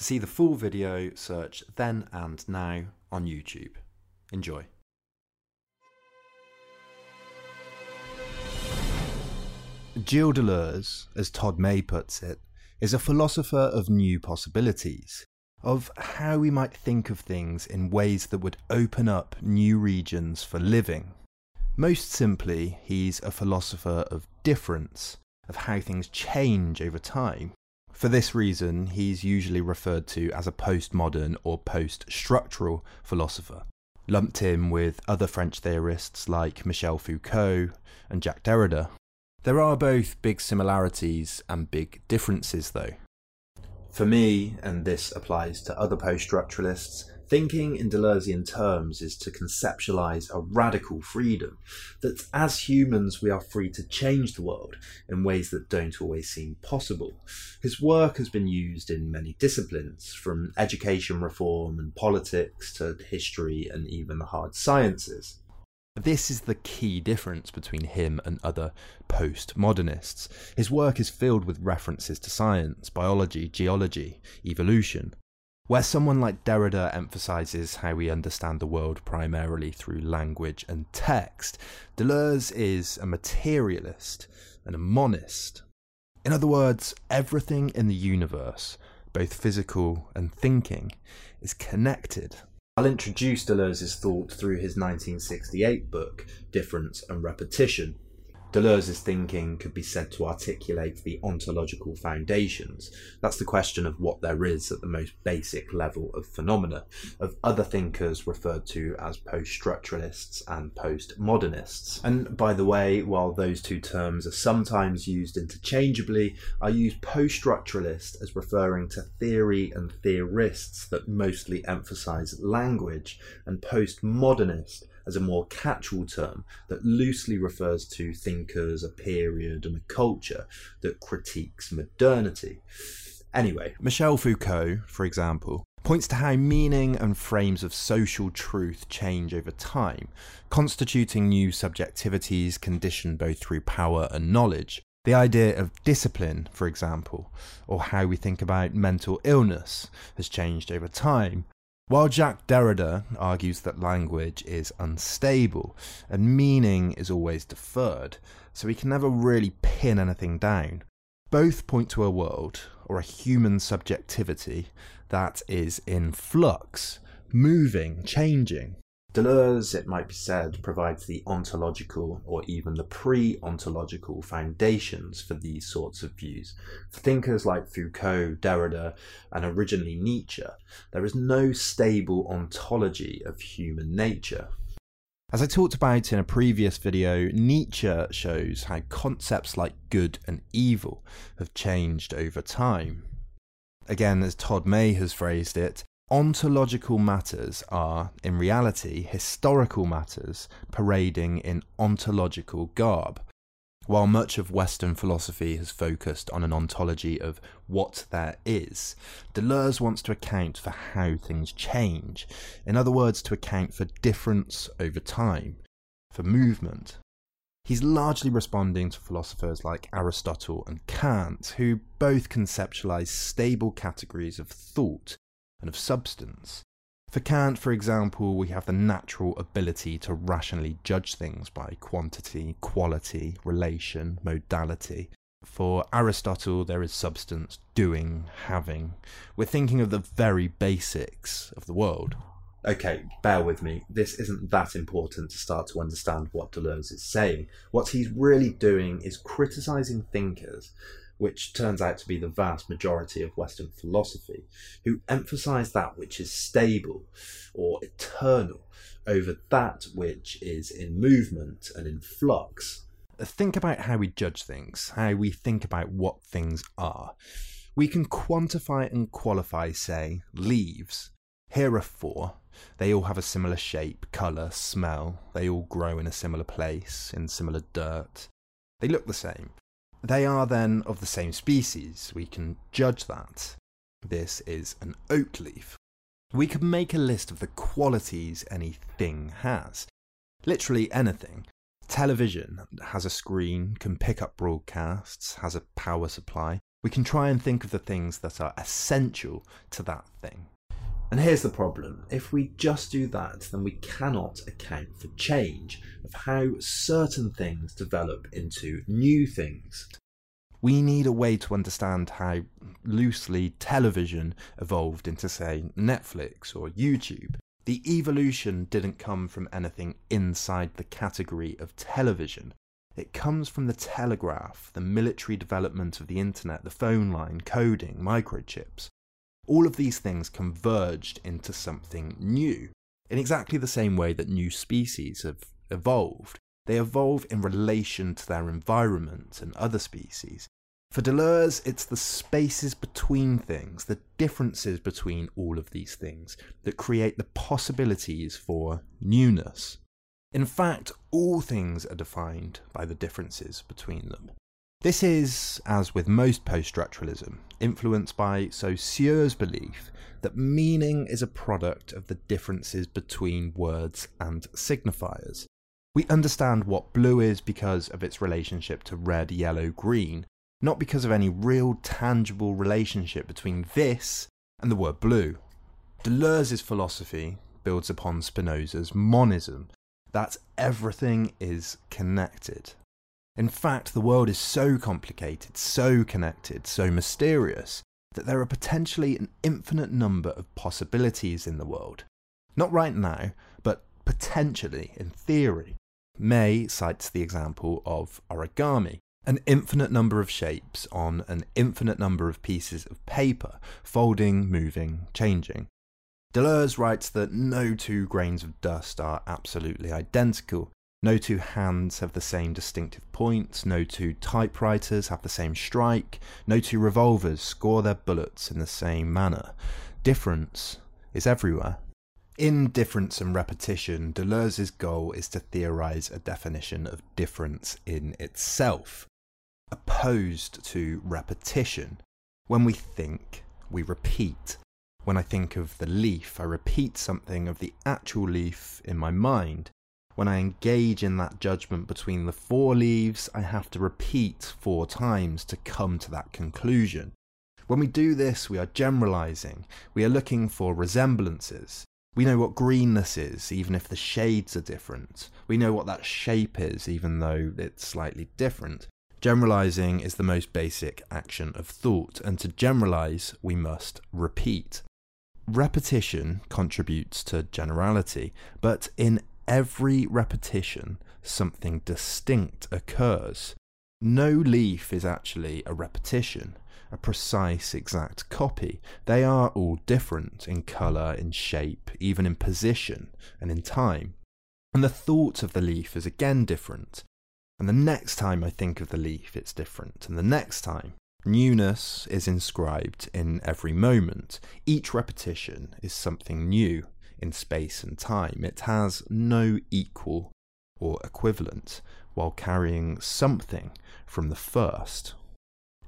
To see the full video, search Then and Now on YouTube. Enjoy. Gilles Deleuze, as Todd May puts it, is a philosopher of new possibilities, of how we might think of things in ways that would open up new regions for living. Most simply, he's a philosopher of difference, of how things change over time. For this reason, he's usually referred to as a postmodern or post structural philosopher, lumped in with other French theorists like Michel Foucault and Jacques Derrida. There are both big similarities and big differences, though. For me, and this applies to other post structuralists, thinking in Deleuzean terms is to conceptualize a radical freedom, that as humans we are free to change the world in ways that don't always seem possible. His work has been used in many disciplines, from education reform and politics to history and even the hard sciences. This is the key difference between him and other postmodernists. His work is filled with references to science, biology, geology, evolution. Where someone like Derrida emphasizes how we understand the world primarily through language and text, Deleuze is a materialist and a monist. In other words, everything in the universe, both physical and thinking, is connected I'll introduce Deleuze's thought through his 1968 book, Difference and Repetition. Deleuze's thinking could be said to articulate the ontological foundations. That's the question of what there is at the most basic level of phenomena, of other thinkers referred to as post structuralists and postmodernists. And by the way, while those two terms are sometimes used interchangeably, I use post structuralist as referring to theory and theorists that mostly emphasize language, and postmodernist as a more catch-all term that loosely refers to thinkers, a period, and a culture that critiques modernity. Anyway, Michel Foucault, for example, points to how meaning and frames of social truth change over time, constituting new subjectivities conditioned both through power and knowledge. The idea of discipline, for example, or how we think about mental illness, has changed over time, while Jacques Derrida argues that language is unstable and meaning is always deferred, so we can never really pin anything down, both point to a world, or a human subjectivity, that is in flux, moving, changing. Deleuze, it might be said, provides the ontological or even the pre ontological foundations for these sorts of views. For thinkers like Foucault, Derrida, and originally Nietzsche, there is no stable ontology of human nature. As I talked about in a previous video, Nietzsche shows how concepts like good and evil have changed over time. Again, as Todd May has phrased it, ontological matters are, in reality, historical matters parading in ontological garb. While much of Western philosophy has focused on an ontology of what there is, Deleuze wants to account for how things change. In other words, to account for difference over time, for movement. He's largely responding to philosophers like Aristotle and Kant, who both conceptualize stable categories of thought and of substance. For Kant, for example, we have the natural ability to rationally judge things by quantity, quality, relation, modality. For Aristotle, there is substance, doing, having. We're thinking of the very basics of the world. Okay, bear with me. This isn't that important to start to understand what Deleuze is saying. What he's really doing is criticizing thinkers which turns out to be the vast majority of Western philosophy, who emphasize that which is stable or eternal over that which is in movement and in flux. Think about how we judge things, how we think about what things are. We can quantify and qualify, say, leaves. Here are four. They all have a similar shape, colour, smell. They all grow in a similar place, in similar dirt. They look the same. They are then of the same species. We can judge that. This is an oak leaf. We could make a list of the qualities any thing has. Literally anything. Television has a screen, can pick up broadcasts, has a power supply. We can try and think of the things that are essential to that thing. And here's the problem if we just do that, then we cannot account for change, of how certain things develop into new things. We need a way to understand how loosely television evolved into, say, Netflix or YouTube. The evolution didn't come from anything inside the category of television. It comes from the telegraph, the military development of the internet, the phone line, coding, microchips all of these things converged into something new. In exactly the same way that new species have evolved, they evolve in relation to their environment and other species. For Deleuze, it's the spaces between things, the differences between all of these things, that create the possibilities for newness. In fact, all things are defined by the differences between them. This is, as with most post structuralism, influenced by Saussure's belief that meaning is a product of the differences between words and signifiers. We understand what blue is because of its relationship to red, yellow, green, not because of any real tangible relationship between this and the word blue. Deleuze's philosophy builds upon Spinoza's monism, that everything is connected. In fact, the world is so complicated, so connected, so mysterious, that there are potentially an infinite number of possibilities in the world. Not right now, but potentially, in theory. May cites the example of origami, an infinite number of shapes on an infinite number of pieces of paper, folding, moving, changing. Deleuze writes that no two grains of dust are absolutely identical, no two hands have the same distinctive points, no two typewriters have the same strike, no two revolvers score their bullets in the same manner. Difference is everywhere. In Difference and Repetition, Deleuze's goal is to theorize a definition of difference in itself, opposed to repetition. When we think, we repeat. When I think of the leaf, I repeat something of the actual leaf in my mind. When I engage in that judgment between the four leaves, I have to repeat four times to come to that conclusion. When we do this, we are generalizing. We are looking for resemblances. We know what greenness is, even if the shades are different. We know what that shape is, even though it's slightly different. Generalizing is the most basic action of thought, and to generalize, we must repeat. Repetition contributes to generality, but in every repetition, something distinct occurs. No leaf is actually a repetition, a precise, exact copy. They are all different in colour, in shape, even in position, and in time. And the thought of the leaf is again different. And the next time I think of the leaf, it's different. And the next time. Newness is inscribed in every moment. Each repetition is something new in space and time. It has no equal or equivalent while carrying something from the first.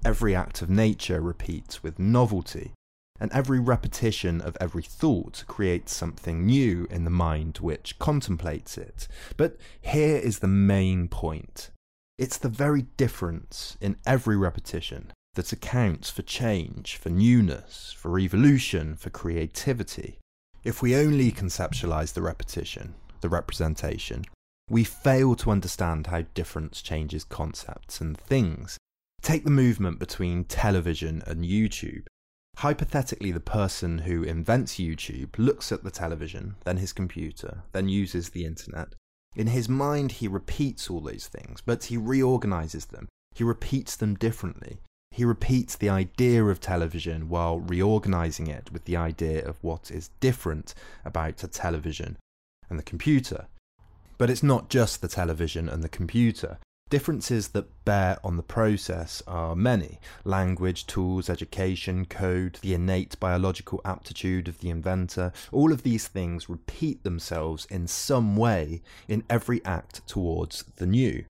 Every act of nature repeats with novelty, and every repetition of every thought creates something new in the mind which contemplates it. But here is the main point it's the very difference in every repetition that accounts for change, for newness, for evolution, for creativity. If we only conceptualize the repetition, the representation, we fail to understand how difference changes concepts and things. Take the movement between television and YouTube. Hypothetically, the person who invents YouTube looks at the television, then his computer, then uses the internet. In his mind, he repeats all those things, but he reorganizes them. He repeats them differently. He repeats the idea of television while reorganizing it with the idea of what is different about a television and the computer. But it's not just the television and the computer. Differences that bear on the process are many language, tools, education, code, the innate biological aptitude of the inventor. All of these things repeat themselves in some way in every act towards the new.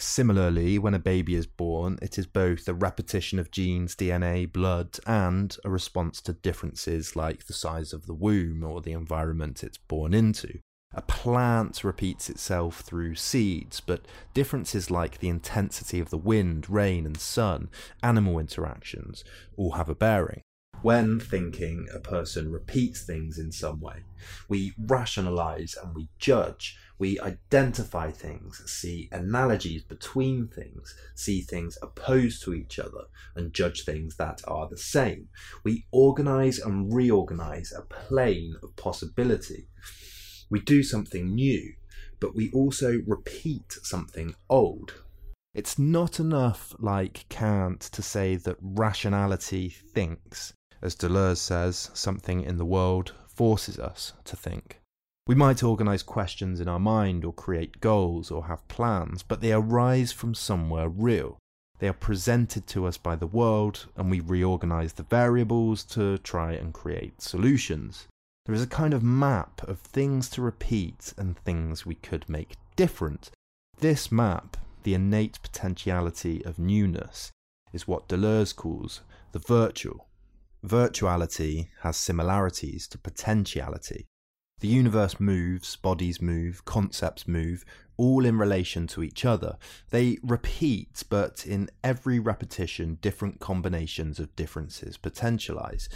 Similarly, when a baby is born, it is both a repetition of genes, DNA, blood, and a response to differences like the size of the womb or the environment it's born into. A plant repeats itself through seeds, but differences like the intensity of the wind, rain, and sun, animal interactions, all have a bearing. When thinking, a person repeats things in some way. We rationalize and we judge. We identify things, see analogies between things, see things opposed to each other, and judge things that are the same. We organize and reorganize a plane of possibility we do something new, but we also repeat something old. It's not enough, like Kant, to say that rationality thinks. As Deleuze says, something in the world forces us to think. We might organise questions in our mind or create goals or have plans, but they arise from somewhere real. They are presented to us by the world, and we reorganise the variables to try and create solutions. There is a kind of map of things to repeat and things we could make different. This map, the innate potentiality of newness, is what Deleuze calls the virtual. Virtuality has similarities to potentiality. The universe moves, bodies move, concepts move, all in relation to each other. They repeat, but in every repetition, different combinations of differences potentialize.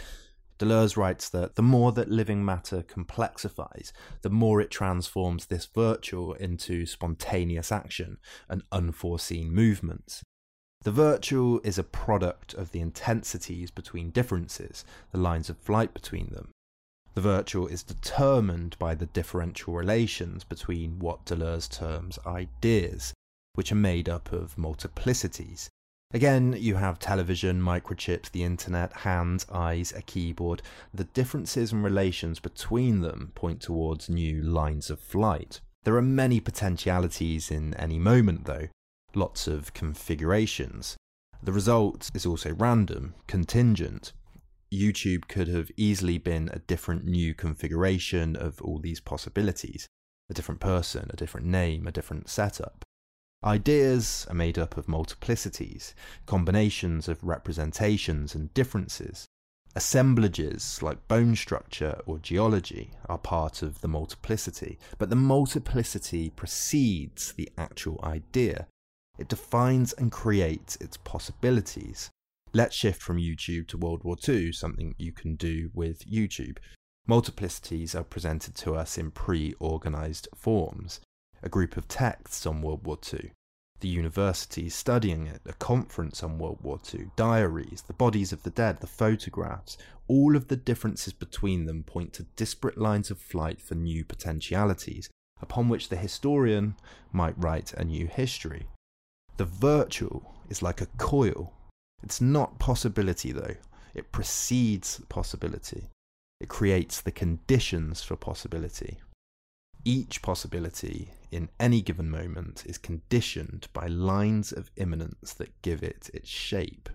Deleuze writes that the more that living matter complexifies, the more it transforms this virtual into spontaneous action and unforeseen movements. The virtual is a product of the intensities between differences, the lines of flight between them. The virtual is determined by the differential relations between what Deleuze terms ideas, which are made up of multiplicities, Again, you have television, microchips, the internet, hands, eyes, a keyboard. The differences and relations between them point towards new lines of flight. There are many potentialities in any moment, though, lots of configurations. The result is also random, contingent. YouTube could have easily been a different new configuration of all these possibilities a different person, a different name, a different setup. Ideas are made up of multiplicities, combinations of representations and differences. Assemblages like bone structure or geology are part of the multiplicity, but the multiplicity precedes the actual idea. It defines and creates its possibilities. Let's shift from YouTube to World War II, something you can do with YouTube. Multiplicities are presented to us in pre organized forms a group of texts on World War II, the university studying it, a conference on World War II, diaries, the bodies of the dead, the photographs, all of the differences between them point to disparate lines of flight for new potentialities, upon which the historian might write a new history. The virtual is like a coil. It's not possibility, though. It precedes possibility. It creates the conditions for possibility. Each possibility in any given moment is conditioned by lines of immanence that give it its shape.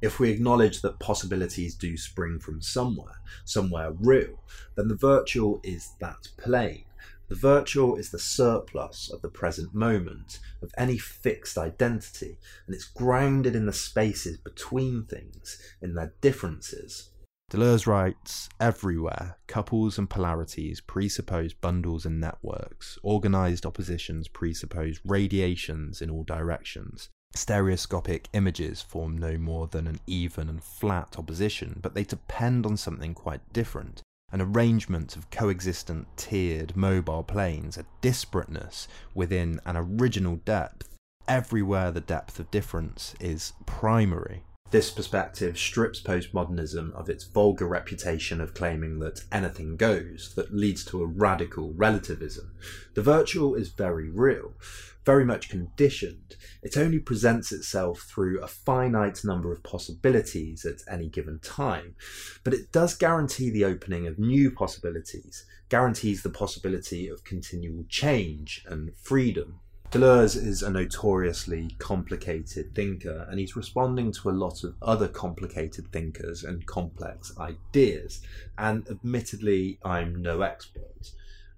If we acknowledge that possibilities do spring from somewhere, somewhere real, then the virtual is that plane. The virtual is the surplus of the present moment, of any fixed identity, and it's grounded in the spaces between things, in their differences. Deleuze writes Everywhere, couples and polarities presuppose bundles and networks. Organized oppositions presuppose radiations in all directions. Stereoscopic images form no more than an even and flat opposition, but they depend on something quite different an arrangement of coexistent, tiered, mobile planes, a disparateness within an original depth. Everywhere the depth of difference is primary. This perspective strips postmodernism of its vulgar reputation of claiming that anything goes, that leads to a radical relativism. The virtual is very real, very much conditioned. It only presents itself through a finite number of possibilities at any given time, but it does guarantee the opening of new possibilities, guarantees the possibility of continual change and freedom. Deleuze is a notoriously complicated thinker, and he's responding to a lot of other complicated thinkers and complex ideas. And admittedly, I'm no expert.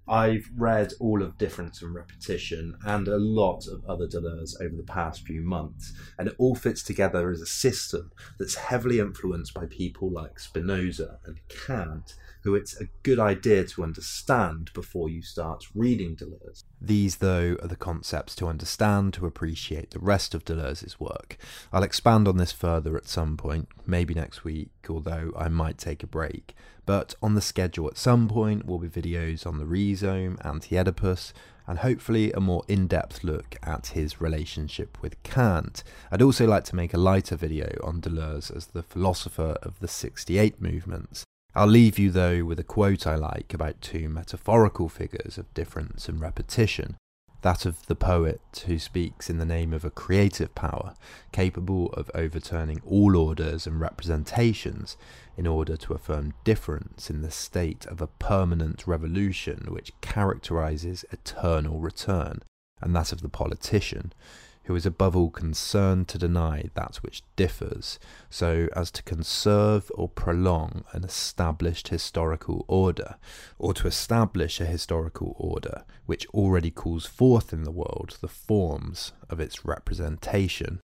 I've read all of Difference and Repetition and a lot of other Deleuze over the past few months, and it all fits together as a system that's heavily influenced by people like Spinoza and Kant who it's a good idea to understand before you start reading Deleuze. These, though, are the concepts to understand to appreciate the rest of Deleuze's work. I'll expand on this further at some point, maybe next week, although I might take a break. But on the schedule at some point will be videos on the rhizome, anti Oedipus, and hopefully a more in depth look at his relationship with Kant. I'd also like to make a lighter video on Deleuze as the philosopher of the 68 movements. I'll leave you though with a quote I like about two metaphorical figures of difference and repetition. That of the poet who speaks in the name of a creative power, capable of overturning all orders and representations in order to affirm difference in the state of a permanent revolution which characterizes eternal return, and that of the politician who is above all concerned to deny that which differs, so as to conserve or prolong an established historical order, or to establish a historical order which already calls forth in the world the forms of its representation.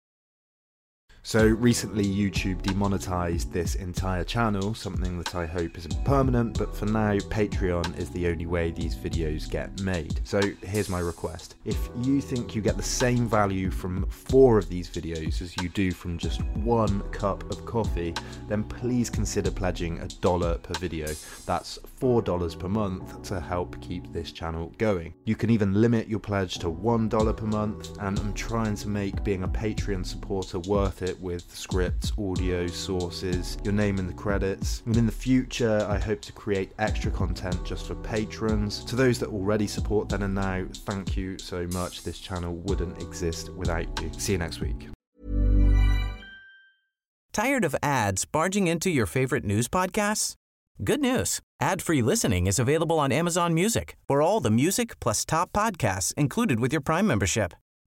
So recently, YouTube demonetized this entire channel, something that I hope isn't permanent, but for now, Patreon is the only way these videos get made. So here's my request. If you think you get the same value from four of these videos as you do from just one cup of coffee, then please consider pledging a dollar per video. That's $4 per month to help keep this channel going. You can even limit your pledge to $1 per month, and I'm trying to make being a Patreon supporter worth it it with scripts, audio sources, your name in the credits. And in the future, I hope to create extra content just for patrons. To those that already support then and now, thank you so much. This channel wouldn't exist without you. See you next week. Tired of ads barging into your favorite news podcasts? Good news. Ad-free listening is available on Amazon Music. For all the music plus top podcasts included with your Prime membership.